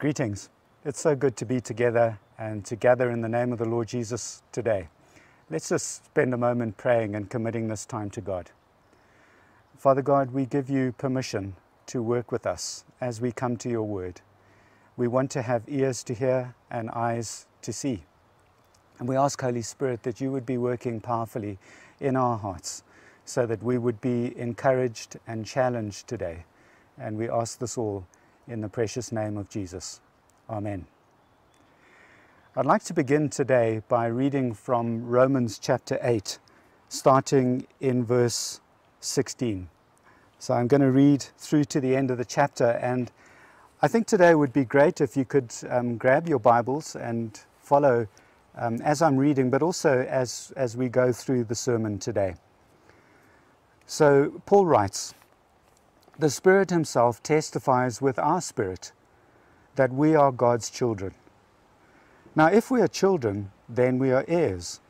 Greetings. It's so good to be together and to gather in the name of the Lord Jesus today. Let's just spend a moment praying and committing this time to God. Father God, we give you permission to work with us as we come to your word. We want to have ears to hear and eyes to see. And we ask, Holy Spirit, that you would be working powerfully in our hearts so that we would be encouraged and challenged today. And we ask this all in the precious name of Jesus. Amen. I'd like to begin today by reading from Romans chapter 8, starting in verse 16. So I'm going to read through to the end of the chapter, and I think today would be great if you could um, grab your Bibles and follow um, as I'm reading, but also as, as we go through the sermon today. So Paul writes, the Spirit Himself testifies with our spirit that we are God's children. Now, if we are children, then we are heirs,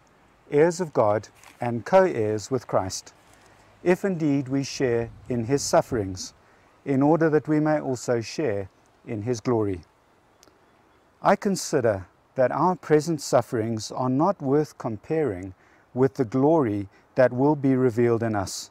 heirs of God and co heirs with Christ, if indeed we share in His sufferings, in order that we may also share in His glory. I consider that our present sufferings are not worth comparing with the glory that will be revealed in us.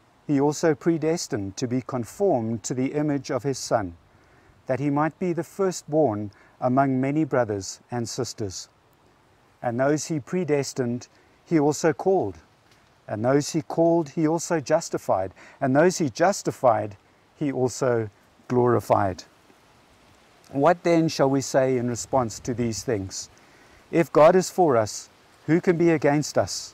he also predestined to be conformed to the image of his Son, that he might be the firstborn among many brothers and sisters. And those he predestined, he also called. And those he called, he also justified. And those he justified, he also glorified. What then shall we say in response to these things? If God is for us, who can be against us?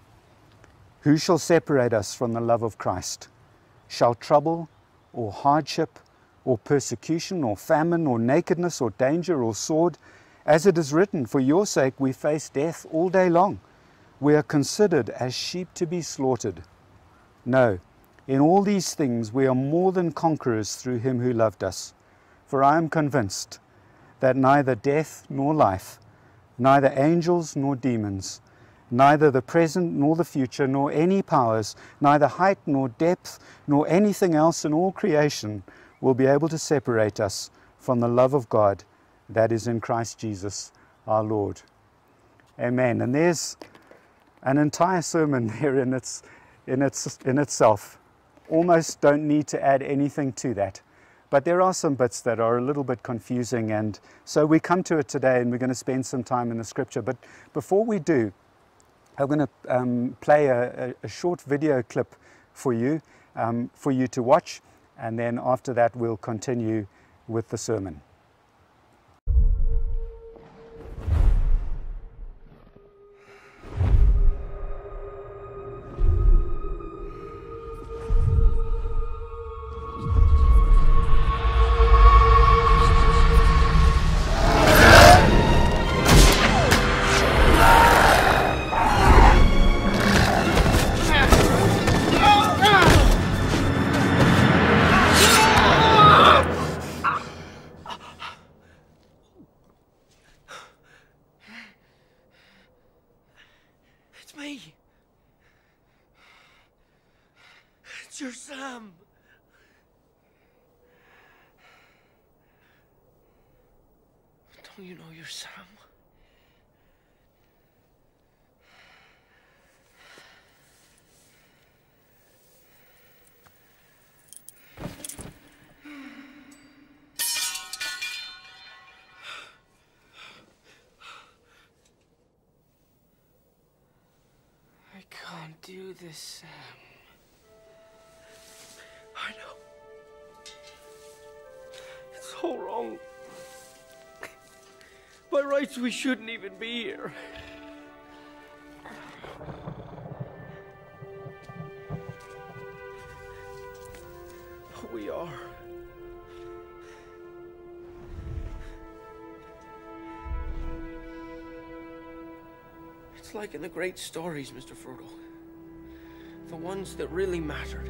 Who shall separate us from the love of Christ? Shall trouble or hardship or persecution or famine or nakedness or danger or sword? As it is written, For your sake we face death all day long. We are considered as sheep to be slaughtered. No, in all these things we are more than conquerors through him who loved us. For I am convinced that neither death nor life, neither angels nor demons, neither the present nor the future, nor any powers, neither height nor depth, nor anything else in all creation will be able to separate us from the love of God that is in Christ Jesus our Lord. Amen. And there's an entire sermon there in, its, in, its, in itself. Almost don't need to add anything to that. But there are some bits that are a little bit confusing, and so we come to it today and we're going to spend some time in the scripture. But before we do, I'm going to um, play a, a, short video clip for you, um, for you to watch, and then after that we'll continue with the sermon. Sam? I can't do this, Sam. I know. It's all wrong. By rights, we shouldn't even be here. But we are. It's like in the great stories, Mr. Frodo. The ones that really mattered.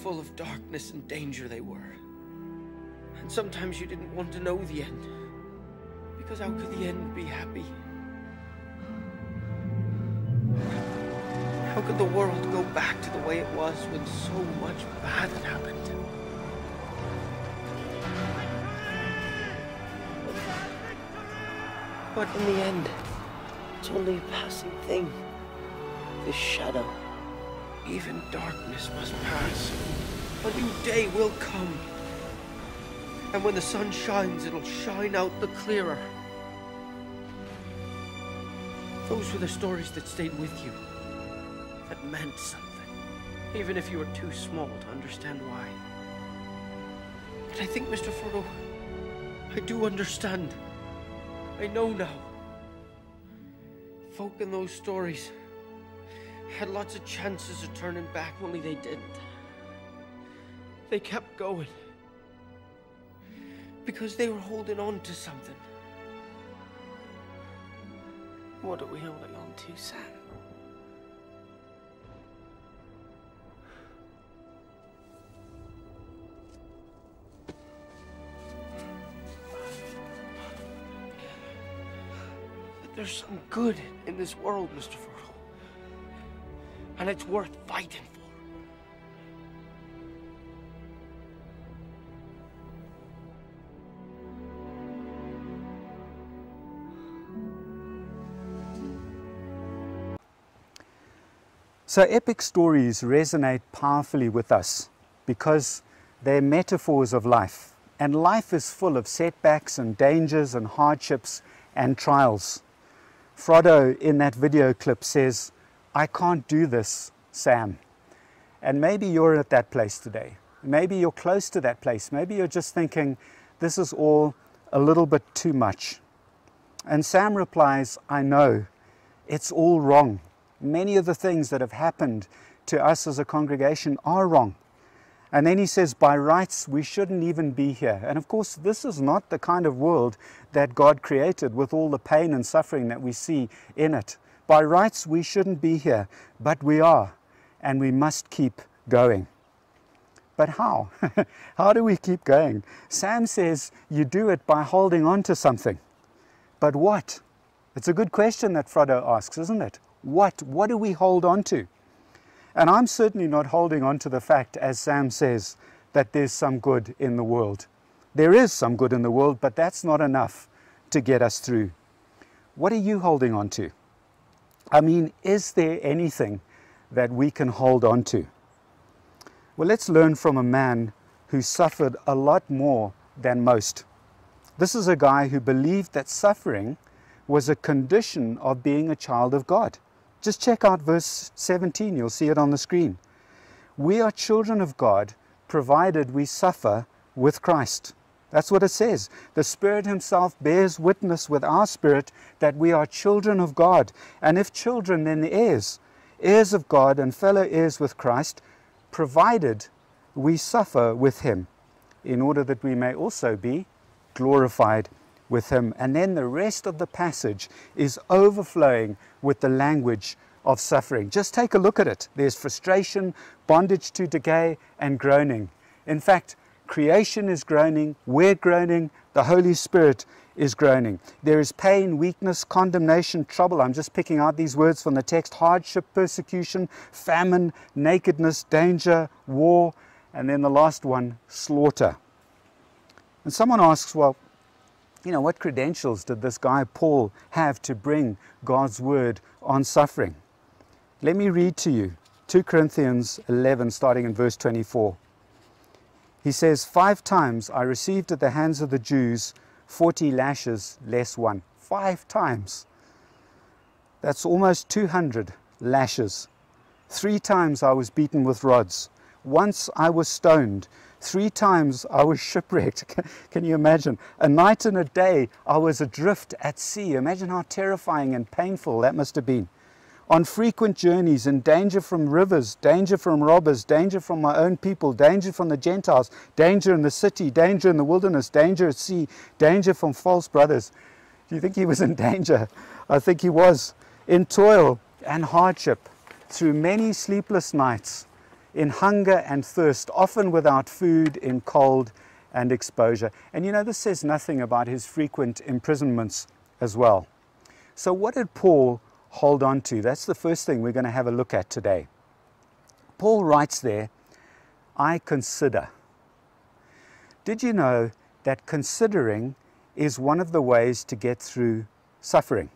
Full of darkness and danger they were. And sometimes you didn't want to know the end. Because how could the end be happy? How could the world go back to the way it was when so much bad had happened? But in the end, it's only a passing thing. This shadow. Even darkness must pass. A new day will come. And when the sun shines, it'll shine out the clearer. Those were the stories that stayed with you. That meant something. Even if you were too small to understand why. But I think, Mr. Frodo, I do understand. I know now. Folk in those stories had lots of chances of turning back, only they didn't. They kept going. Because they were holding on to something. What are we holding on to, Sam? That there's some good in this world, Mr. Frodo. And it's worth fighting for. So, epic stories resonate powerfully with us because they're metaphors of life. And life is full of setbacks and dangers and hardships and trials. Frodo in that video clip says, I can't do this, Sam. And maybe you're at that place today. Maybe you're close to that place. Maybe you're just thinking, this is all a little bit too much. And Sam replies, I know, it's all wrong. Many of the things that have happened to us as a congregation are wrong. And then he says, by rights, we shouldn't even be here. And of course, this is not the kind of world that God created with all the pain and suffering that we see in it. By rights, we shouldn't be here, but we are, and we must keep going. But how? how do we keep going? Sam says you do it by holding on to something. But what? It's a good question that Frodo asks, isn't it? What? What do we hold on to? And I'm certainly not holding on to the fact, as Sam says, that there's some good in the world. There is some good in the world, but that's not enough to get us through. What are you holding on to? I mean, is there anything that we can hold on to? Well, let's learn from a man who suffered a lot more than most. This is a guy who believed that suffering was a condition of being a child of God. Just check out verse 17, you'll see it on the screen. We are children of God provided we suffer with Christ. That's what it says. The Spirit Himself bears witness with our spirit that we are children of God. And if children, then heirs, heirs of God and fellow heirs with Christ, provided we suffer with Him, in order that we may also be glorified with Him. And then the rest of the passage is overflowing with the language of suffering. Just take a look at it. There's frustration, bondage to decay, and groaning. In fact, Creation is groaning, we're groaning, the Holy Spirit is groaning. There is pain, weakness, condemnation, trouble. I'm just picking out these words from the text hardship, persecution, famine, nakedness, danger, war, and then the last one, slaughter. And someone asks, well, you know, what credentials did this guy Paul have to bring God's word on suffering? Let me read to you 2 Corinthians 11, starting in verse 24. He says, Five times I received at the hands of the Jews 40 lashes less one. Five times. That's almost 200 lashes. Three times I was beaten with rods. Once I was stoned. Three times I was shipwrecked. Can you imagine? A night and a day I was adrift at sea. Imagine how terrifying and painful that must have been. On frequent journeys, in danger from rivers, danger from robbers, danger from my own people, danger from the Gentiles, danger in the city, danger in the wilderness, danger at sea, danger from false brothers. Do you think he was in danger? I think he was. In toil and hardship, through many sleepless nights, in hunger and thirst, often without food, in cold and exposure. And you know, this says nothing about his frequent imprisonments as well. So, what did Paul hold on to? That's the first thing we're going to have a look at today. Paul writes there, I consider. Did you know that considering is one of the ways to get through suffering?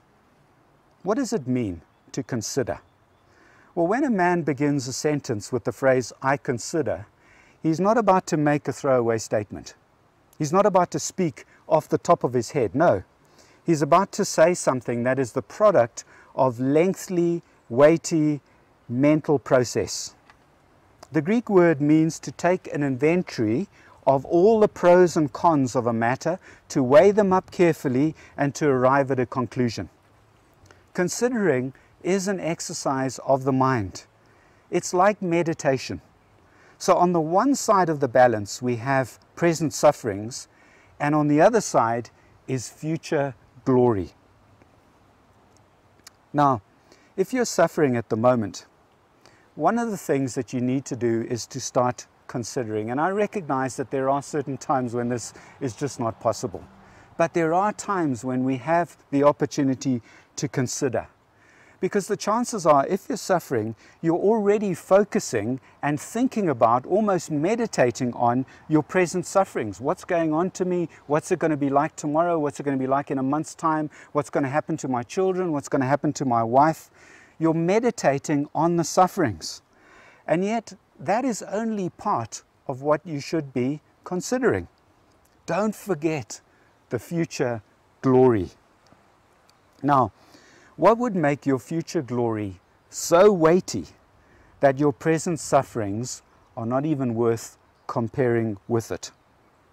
What does it mean to consider? Well, when a man begins a sentence with the phrase, I consider, he's not about to make a throwaway statement. He's not about to speak off the top of his head. No. He's about to say something that is the product of lengthy, weighty mental process. The Greek word means to take an inventory of all the pros and cons of a matter, to weigh them up carefully, and to arrive at a conclusion. Considering is an exercise of the mind. It's like meditation. So, on the one side of the balance, we have present sufferings, and on the other side is future glory. Now, if you're suffering at the moment, one of the things that you need to do is to start considering. And I recognize that there are certain times when this is just not possible. But there are times when we have the opportunity to consider. Because the chances are, if you're suffering, you're already focusing and thinking about, almost meditating on your present sufferings. What's going on to me? What's it going to be like tomorrow? What's it going to be like in a month's time? What's going to happen to my children? What's going to happen to my wife? You're meditating on the sufferings. And yet, that is only part of what you should be considering. Don't forget the future glory. Now, what would make your future glory so weighty that your present sufferings are not even worth comparing with it?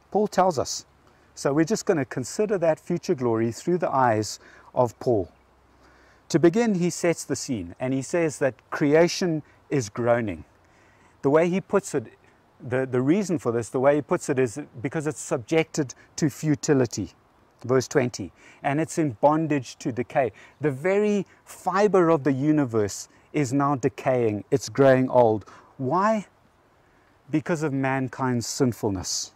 Paul tells us. So we're just going to consider that future glory through the eyes of Paul. To begin, he sets the scene and he says that creation is groaning. The way he puts it, the, the reason for this, the way he puts it is because it's subjected to futility verse 20, and it's in bondage to decay. The very fiber of the universe is now decaying, it's growing old. Why? Because of mankind's sinfulness.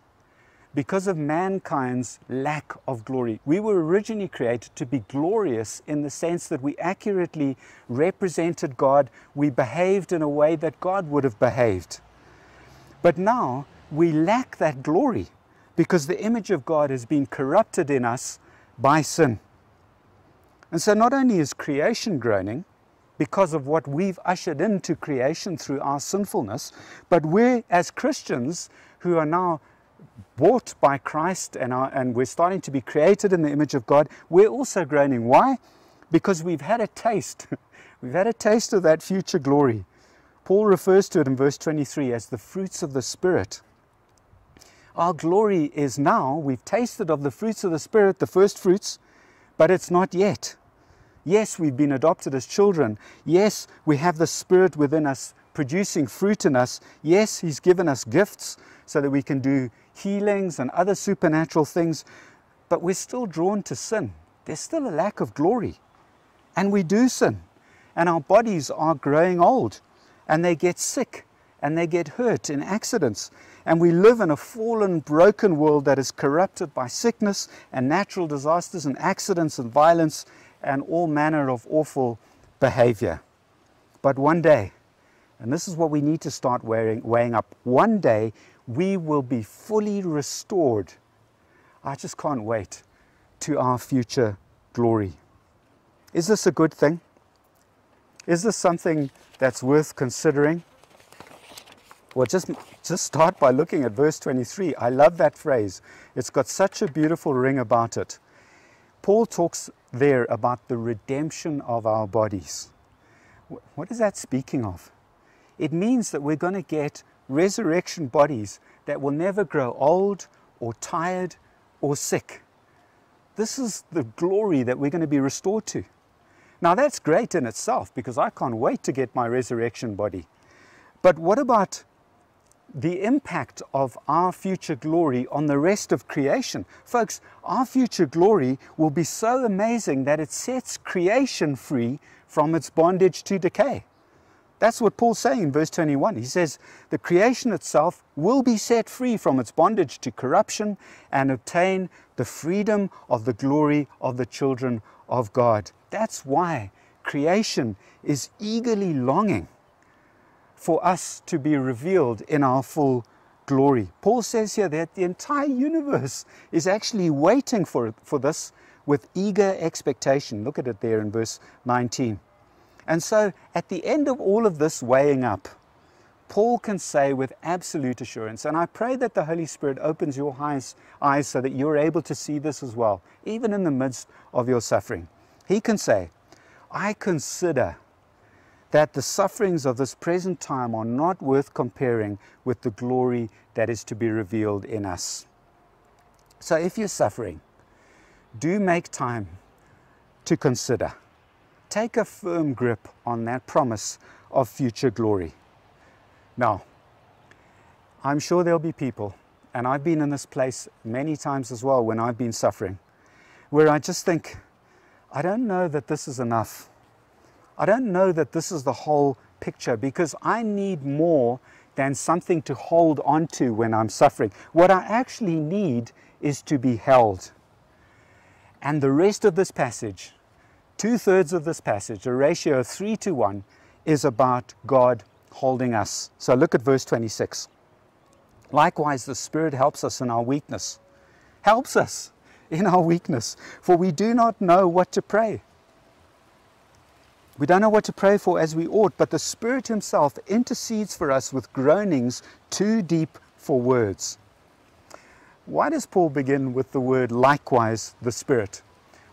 Because of mankind's lack of glory. We were originally created to be glorious in the sense that we accurately represented God. We behaved in a way that God would have behaved. But now we lack that glory because the image of God has been corrupted in us by sin. And so not only is creation groaning because of what we've ushered into creation through our sinfulness, but we as Christians who are now bought by Christ and, are, and we're starting to be created in the image of God, we're also groaning. Why? Because we've had a taste. we've had a taste of that future glory. Paul refers to it in verse 23 as the fruits of the Spirit. Our glory is now, we've tasted of the fruits of the Spirit, the first fruits, but it's not yet. Yes, we've been adopted as children. Yes, we have the Spirit within us producing fruit in us. Yes, He's given us gifts so that we can do healings and other supernatural things, but we're still drawn to sin. There's still a lack of glory. And we do sin. And our bodies are growing old and they get sick and they get hurt in accidents. And we live in a fallen, broken world that is corrupted by sickness and natural disasters and accidents and violence and all manner of awful behavior. But one day, and this is what we need to start weighing, weighing up, one day we will be fully restored. I just can't wait to our future glory. Is this a good thing? Is this something that's worth considering? Well, just, just start by looking at verse 23. I love that phrase. It's got such a beautiful ring about it. Paul talks there about the redemption of our bodies. What is that speaking of? It means that we're going to get resurrection bodies that will never grow old or tired or sick. This is the glory that we're going to be restored to. Now, that's great in itself because I can't wait to get my resurrection body. But what about the impact of our future glory on the rest of creation? Folks, our future glory will be so amazing that it sets creation free from its bondage to decay. That's what Paul's saying in verse 21. He says, The creation itself will be set free from its bondage to corruption and obtain the freedom of the glory of the children of God. That's why creation is eagerly longing for us to be revealed in our full glory. Paul says here that the entire universe is actually waiting for, for this with eager expectation. Look at it there in verse 19. And so, at the end of all of this weighing up, Paul can say with absolute assurance, and I pray that the Holy Spirit opens your eyes, eyes so that you're able to see this as well, even in the midst of your suffering. He can say, I consider that the sufferings of this present time are not worth comparing with the glory that is to be revealed in us. So if you're suffering, do make time to consider take a firm grip on that promise of future glory. Now, I'm sure there'll be people, and I've been in this place many times as well when I've been suffering, where I just think, I don't know that this is enough. I don't know that this is the whole picture because I need more than something to hold on to when I'm suffering. What I actually need is to be held. And the rest of this passage Two thirds of this passage, a ratio of three to one, is about God holding us. So look at verse 26. Likewise, the Spirit helps us in our weakness. Helps us in our weakness, for we do not know what to pray. We don't know what to pray for as we ought, but the Spirit Himself intercedes for us with groanings too deep for words. Why does Paul begin with the word likewise the Spirit?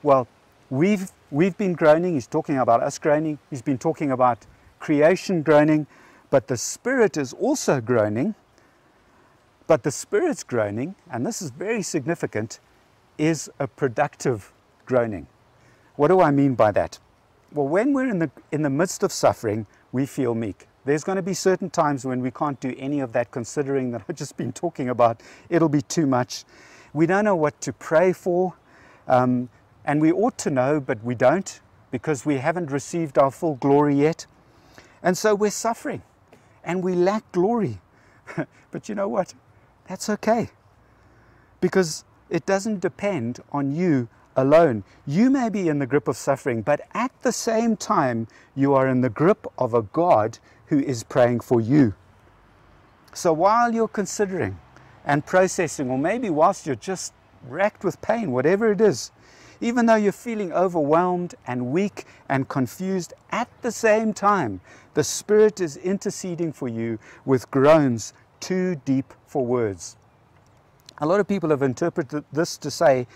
Well, we've We've been groaning, he's talking about us groaning, he's been talking about creation groaning, but the Spirit is also groaning. But the Spirit's groaning, and this is very significant, is a productive groaning. What do I mean by that? Well, when we're in the, in the midst of suffering, we feel meek. There's going to be certain times when we can't do any of that, considering that I've just been talking about. It'll be too much. We don't know what to pray for. Um, and we ought to know, but we don't because we haven't received our full glory yet. And so we're suffering and we lack glory. but you know what? That's okay because it doesn't depend on you alone. You may be in the grip of suffering, but at the same time, you are in the grip of a God who is praying for you. So while you're considering and processing, or maybe whilst you're just racked with pain, whatever it is, even though you're feeling overwhelmed and weak and confused, at the same time, the Spirit is interceding for you with groans too deep for words. A lot of people have interpreted this to say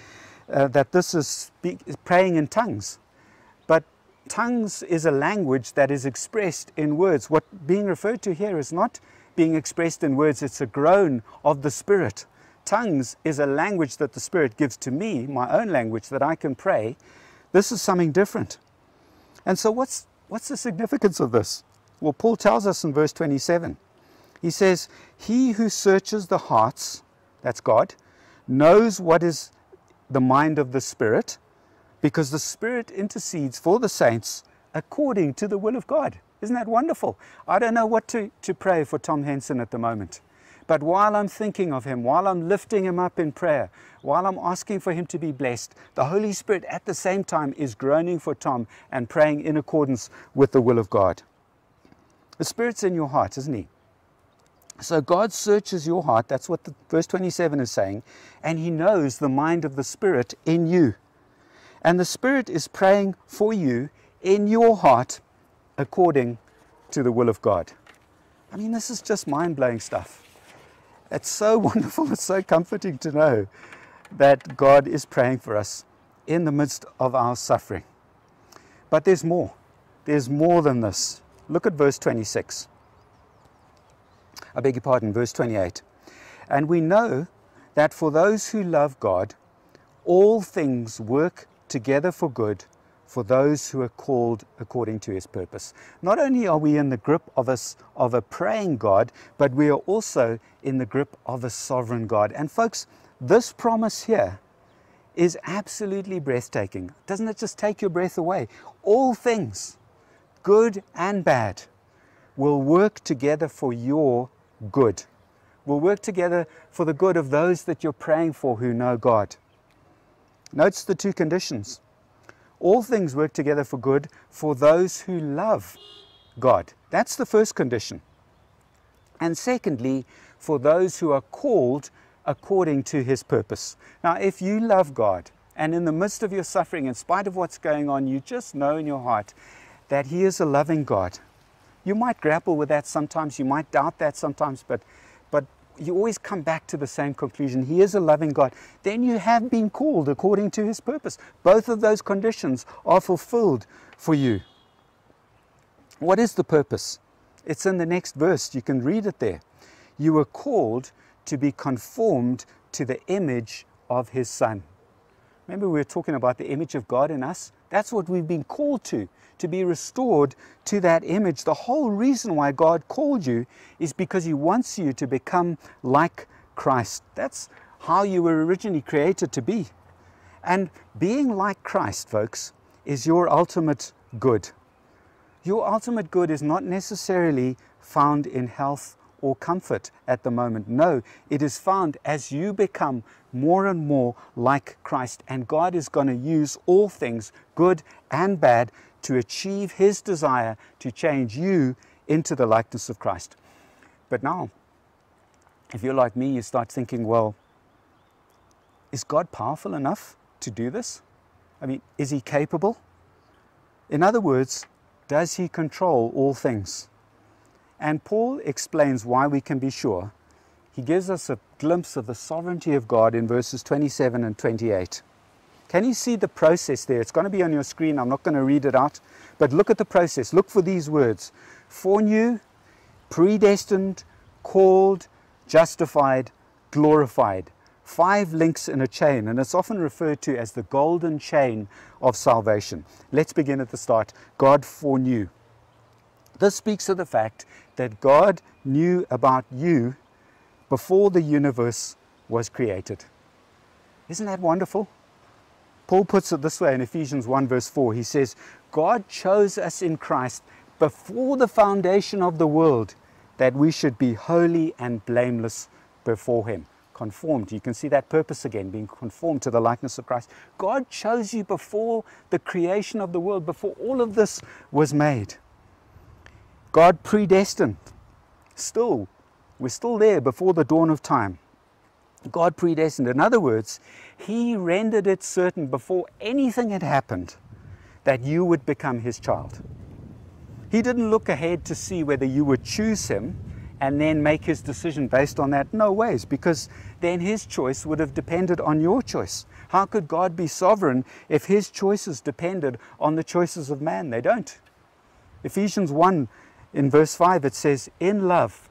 uh, that this is speak, praying in tongues. But tongues is a language that is expressed in words. What being referred to here is not being expressed in words, it's a groan of the Spirit. Tongues is a language that the Spirit gives to me, my own language that I can pray. This is something different. And so, what's, what's the significance of this? Well, Paul tells us in verse 27. He says, He who searches the hearts, that's God, knows what is the mind of the Spirit, because the Spirit intercedes for the saints according to the will of God. Isn't that wonderful? I don't know what to, to pray for Tom Henson at the moment. But while I'm thinking of him, while I'm lifting him up in prayer, while I'm asking for him to be blessed, the Holy Spirit at the same time is groaning for Tom and praying in accordance with the will of God. The Spirit's in your heart, isn't He? So God searches your heart, that's what the, verse 27 is saying, and He knows the mind of the Spirit in you. And the Spirit is praying for you in your heart according to the will of God. I mean, this is just mind blowing stuff. It's so wonderful, it's so comforting to know that God is praying for us in the midst of our suffering. But there's more. There's more than this. Look at verse 26. I beg your pardon, verse 28. And we know that for those who love God, all things work together for good for those who are called according to his purpose. Not only are we in the grip of a, of a praying God, but we are also in the grip of a sovereign God. And folks, this promise here is absolutely breathtaking. Doesn't it just take your breath away? All things, good and bad, will work together for your good. Will work together for the good of those that you're praying for who know God. Notice the two conditions all things work together for good for those who love God. That's the first condition. And secondly, for those who are called according to his purpose. Now, if you love God and in the midst of your suffering, in spite of what's going on, you just know in your heart that he is a loving God. You might grapple with that sometimes, you might doubt that sometimes, but but you always come back to the same conclusion. He is a loving God. Then you have been called according to his purpose. Both of those conditions are fulfilled for you. What is the purpose? It's in the next verse. You can read it there. You were called to be conformed to the image of his Son. Remember, we were talking about the image of God in us? That's what we've been called to to be restored to that image. The whole reason why God called you is because He wants you to become like Christ. That's how you were originally created to be. And being like Christ, folks, is your ultimate good. Your ultimate good is not necessarily found in health or comfort at the moment. No, it is found as you become more and more like Christ. And God is going to use all things, good and bad, to achieve His desire to change you into the likeness of Christ. But now, if you're like me, you start thinking, well, is God powerful enough to do this? I mean, is He capable? In other words, does He control all things? And Paul explains why we can be sure. He gives us a glimpse of the sovereignty of God in verses 27 and 28. Can you see the process there? It's going to be on your screen. I'm not going to read it out. But look at the process. Look for these words foreknew, predestined, called, justified, glorified. Five links in a chain, and it's often referred to as the golden chain of salvation. Let's begin at the start. God foreknew. This speaks of the fact that God knew about you before the universe was created. Isn't that wonderful? Paul puts it this way in Ephesians 1, verse 4. He says, God chose us in Christ before the foundation of the world that we should be holy and blameless before Him. Conformed. You can see that purpose again, being conformed to the likeness of Christ. God chose you before the creation of the world, before all of this was made. God predestined. Still, we're still there before the dawn of time. God predestined. In other words, He rendered it certain before anything had happened that you would become His child. He didn't look ahead to see whether you would choose Him and then make His decision based on that. No ways, because then His choice would have depended on your choice. How could God be sovereign if His choices depended on the choices of man? They don't. Ephesians 1 in verse 5 it says, In love.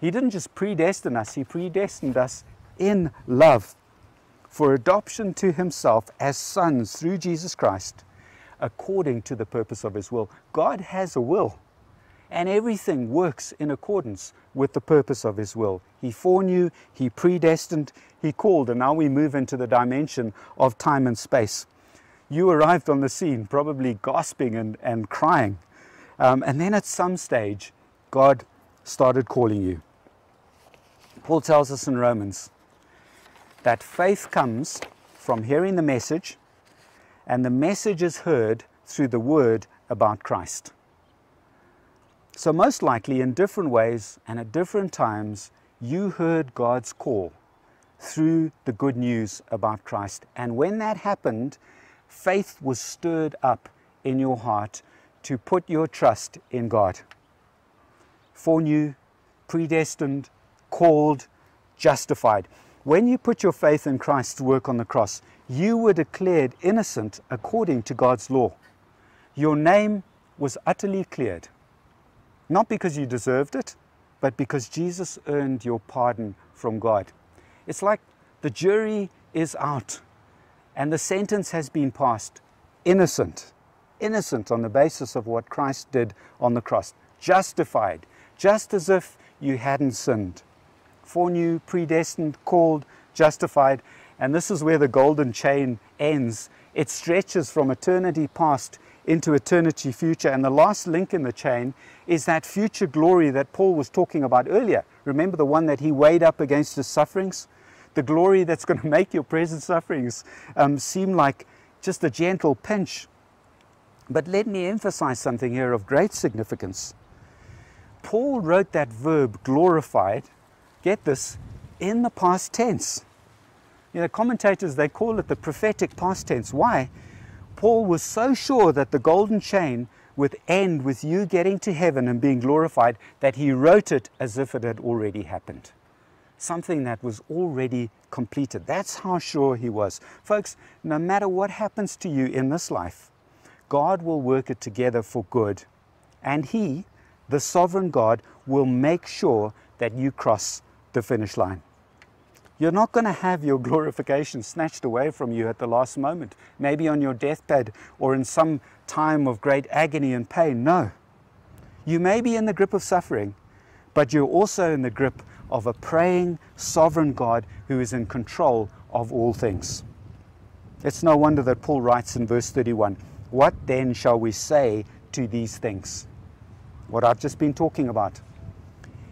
He didn't just predestine us, He predestined us in love for adoption to himself as sons through Jesus Christ according to the purpose of his will. God has a will, and everything works in accordance with the purpose of his will. He foreknew, he predestined, he called, and now we move into the dimension of time and space. You arrived on the scene probably gasping and, and crying. Um, and then at some stage, God started calling you. Paul tells us in Romans that faith comes from hearing the message, and the message is heard through the word about Christ. So, most likely, in different ways and at different times, you heard God's call through the good news about Christ. And when that happened, faith was stirred up in your heart to put your trust in God. For Foreknew, predestined, called, justified. When you put your faith in Christ's work on the cross, you were declared innocent according to God's law. Your name was utterly cleared, not because you deserved it, but because Jesus earned your pardon from God. It's like the jury is out and the sentence has been passed innocent, innocent on the basis of what Christ did on the cross, justified, just as if you hadn't sinned. Foreknew, predestined, called, justified, and this is where the golden chain ends. It stretches from eternity past into eternity future. And the last link in the chain is that future glory that Paul was talking about earlier. Remember the one that he weighed up against his sufferings? the glory that's going to make your present sufferings um, seem like just a gentle pinch. But let me emphasize something here of great significance. Paul wrote that verb glorified, get this, in the past tense. You know, commentators, they call it the prophetic past tense. Why? Paul was so sure that the golden chain would end with you getting to heaven and being glorified that he wrote it as if it had already happened something that was already completed. That's how sure he was. Folks, no matter what happens to you in this life, God will work it together for good. And He, the sovereign God, will make sure that you cross the finish line. You're not going to have your glorification snatched away from you at the last moment, maybe on your deathbed or in some time of great agony and pain. No. You may be in the grip of suffering, but you're also in the grip of a praying, sovereign God who is in control of all things. It's no wonder that Paul writes in verse 31 What then shall we say to these things? What I've just been talking about.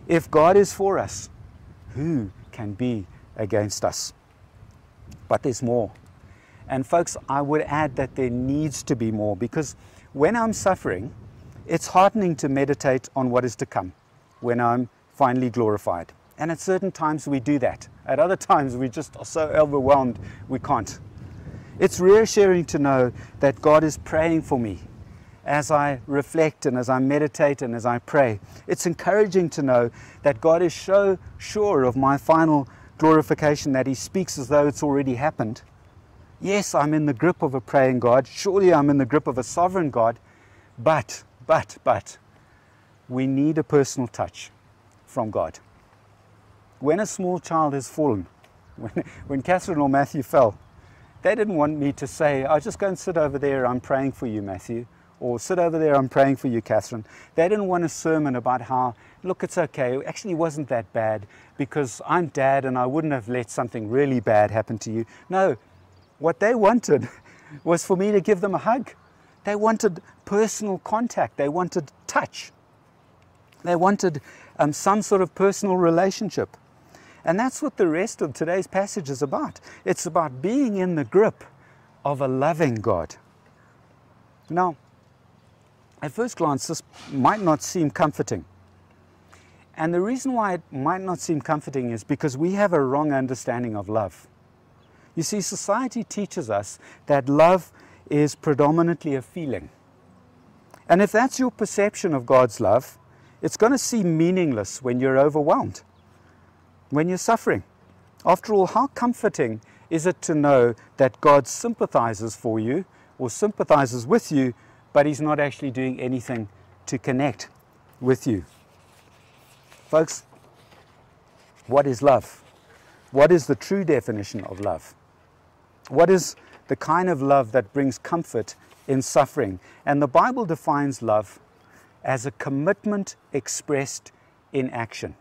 If God is for us, who can be against us? But there's more. And folks, I would add that there needs to be more because when I'm suffering, it's heartening to meditate on what is to come when I'm finally glorified. And at certain times we do that. At other times we just are so overwhelmed we can't. It's reassuring to know that God is praying for me as I reflect and as I meditate and as I pray. It's encouraging to know that God is so sure of my final glorification that He speaks as though it's already happened. Yes, I'm in the grip of a praying God. Surely I'm in the grip of a sovereign God. But, but, but, we need a personal touch from God when a small child has fallen, when, when Catherine or Matthew fell, they didn't want me to say, I'll just go and sit over there, I'm praying for you, Matthew, or sit over there, I'm praying for you, Catherine. They didn't want a sermon about how, look, it's okay, it actually wasn't that bad because I'm dad and I wouldn't have let something really bad happen to you. No, what they wanted was for me to give them a hug. They wanted personal contact, they wanted touch, they wanted um, some sort of personal relationship. And that's what the rest of today's passage is about. It's about being in the grip of a loving God. Now, at first glance, this might not seem comforting. And the reason why it might not seem comforting is because we have a wrong understanding of love. You see, society teaches us that love is predominantly a feeling. And if that's your perception of God's love, it's going to seem meaningless when you're overwhelmed when you're suffering. After all, how comforting is it to know that God sympathizes for you or sympathizes with you, but He's not actually doing anything to connect with you? Folks, what is love? What is the true definition of love? What is the kind of love that brings comfort in suffering? And the Bible defines love as a commitment expressed in action.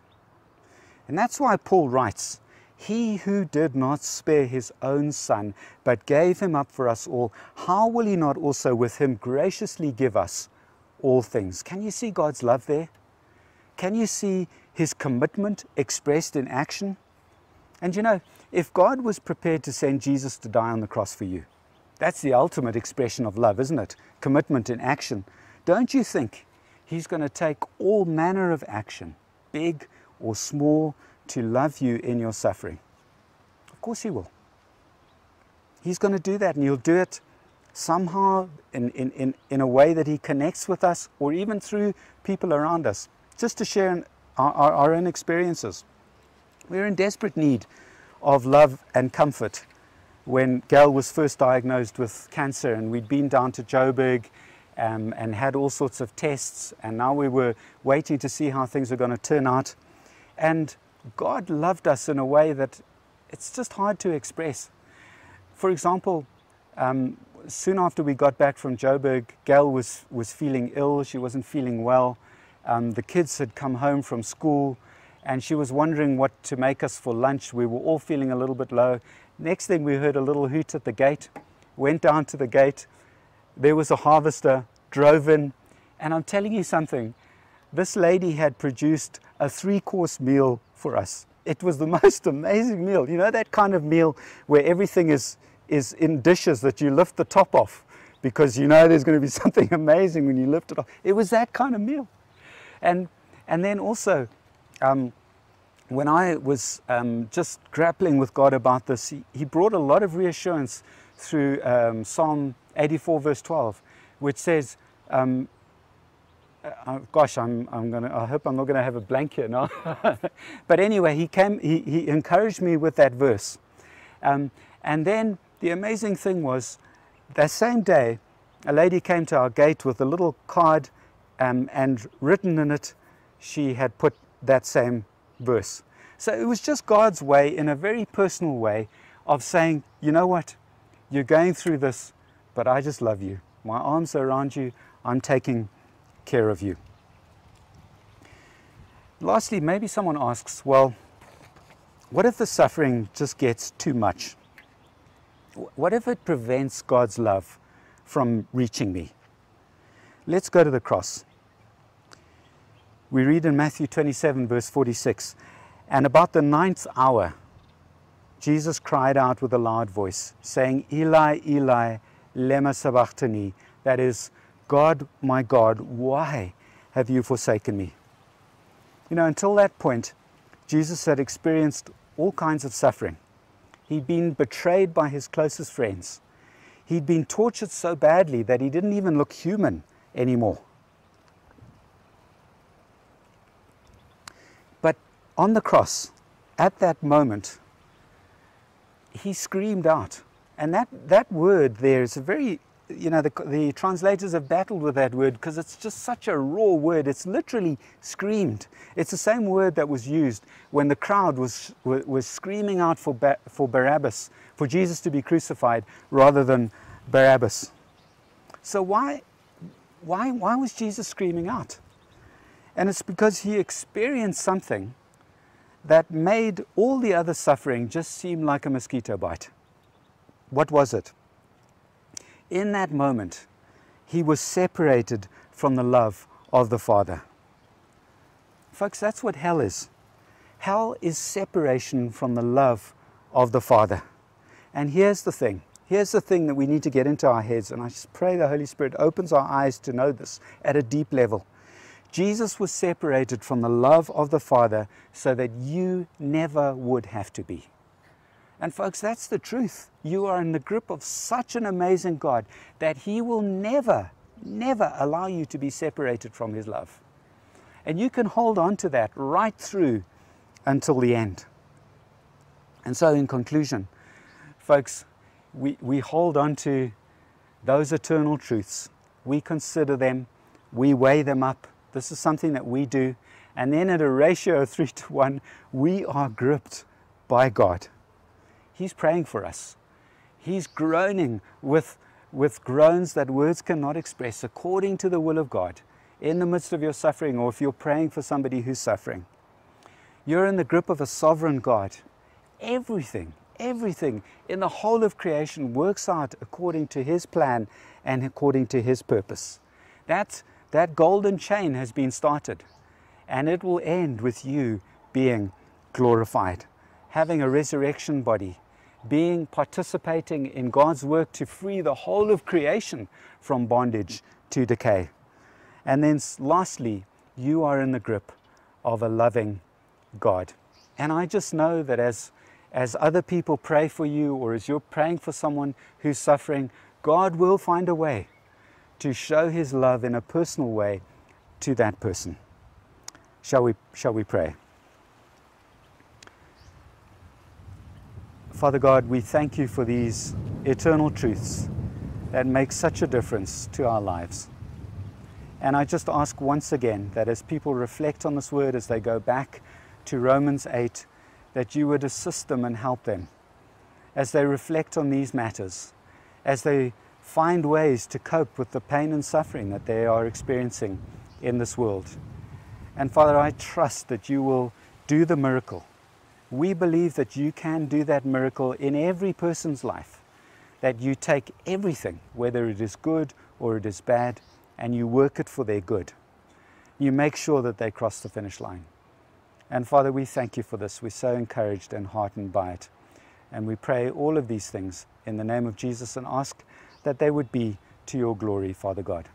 And that's why Paul writes, He who did not spare his own son, but gave him up for us all, how will he not also with him graciously give us all things. Can you see God's love there? Can you see his commitment expressed in action? And you know, if God was prepared to send Jesus to die on the cross for you, that's the ultimate expression of love, isn't it? Commitment in action. Don't you think He's going to take all manner of action, big or small, to love you in your suffering? Of course He will. He's going to do that, and He'll do it somehow in, in, in, in a way that He connects with us or even through people around us, just to share our, our, our own experiences. We're in desperate need of love and comfort when Gail was first diagnosed with cancer and we'd been down to Joburg um, and had all sorts of tests and now we were waiting to see how things were going to turn out. And God loved us in a way that it's just hard to express. For example, um, soon after we got back from Joburg, Gail was, was feeling ill, she wasn't feeling well. Um, the kids had come home from school and she was wondering what to make us for lunch. We were all feeling a little bit low. Next thing we heard a little hoot at the gate, went down to the gate. There was a harvester, drove in, and I'm telling you something, this lady had produced a three course meal for us. It was the most amazing meal. You know, that kind of meal where everything is, is in dishes that you lift the top off because you know there's going to be something amazing when you lift it off. It was that kind of meal. And, and then also, um, when I was um, just grappling with God about this, he, he, brought a lot of reassurance through um, Psalm 84, verse 12, which says, um, uh, uh gosh, I'm, I'm gonna, I hope I'm not going to have a blank here now. but anyway, he, came, he, he encouraged me with that verse. Um, and then the amazing thing was, that same day, a lady came to our gate with a little card um, and written in it, she had put that same verse. So it was just God's way, in a very personal way, of saying, you know what, you're going through this, but I just love you. My arms are around you, I'm taking care of you. Lastly, maybe someone asks, well, what if the suffering just gets too much? What if it prevents God's love from reaching me? Let's go to the cross. We read in Matthew 27, verse 46 And about the ninth hour, Jesus cried out with a loud voice, saying, Eli, Eli, lema sabachthani. That is, God, my God, why have you forsaken me? You know, until that point, Jesus had experienced all kinds of suffering. He'd been betrayed by his closest friends. He'd been tortured so badly that he didn't even look human anymore. But on the cross, at that moment, he screamed out. And that, that word there is a very, you know, the, the translators have battled with that word because it's just such a raw word. It's literally screamed. It's the same word that was used when the crowd was, was screaming out for, ba- for Barabbas, for Jesus to be crucified rather than Barabbas. So why, why, why was Jesus screaming out? And it's because he experienced something that made all the other suffering just seem like a mosquito bite. What was it? In that moment, he was separated from the love of the Father. Folks, that's what hell is. Hell is separation from the love of the Father. And here's the thing. Here's the thing that we need to get into our heads, and I just pray the Holy Spirit opens our eyes to know this at a deep level. Jesus was separated from the love of the Father so that you never would have to be. And folks, that's the truth. You are in the grip of such an amazing God that He will never, never allow you to be separated from His love. And you can hold on to that right through until the end. And so, in conclusion, folks, we, we hold on to those eternal truths. We consider them, we weigh them up, this is something that we do. And then at a ratio of three to one, we are gripped by God. He's praying for us. He's groaning with, with groans that words cannot express according to the will of God in the midst of your suffering, or if you're praying for somebody who's suffering. You're in the grip of a sovereign God. Everything, everything in the whole of creation works out according to His plan and according to His purpose. That's that golden chain has been started and it will end with you being glorified, having a resurrection body, being participating in God's work to free the whole of creation from bondage to decay. And then lastly, you are in the grip of a loving God. And I just know that as, as other people pray for you or as you're praying for someone who's suffering, God will find a way to show his love in a personal way to that person. Shall we, shall we pray? Father God, we thank you for these eternal truths that make such a difference to our lives. And I just ask once again that as people reflect on this word, as they go back to Romans 8, that you would assist them and help them as they reflect on these matters, as they find ways to cope with the pain and suffering that they are experiencing in this world. And Father, I trust that you will do the miracle. We believe that you can do that miracle in every person's life, that you take everything, whether it is good or it is bad, and you work it for their good. You make sure that they cross the finish line. And Father, we thank you for this. We're so encouraged and heartened by it. And we pray all of these things in the name of Jesus and ask that they would be to your glory, Father God.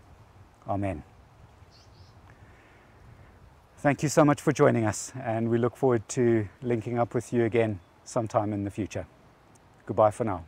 Amen. Thank you so much for joining us, and we look forward to linking up with you again sometime in the future. Goodbye for now.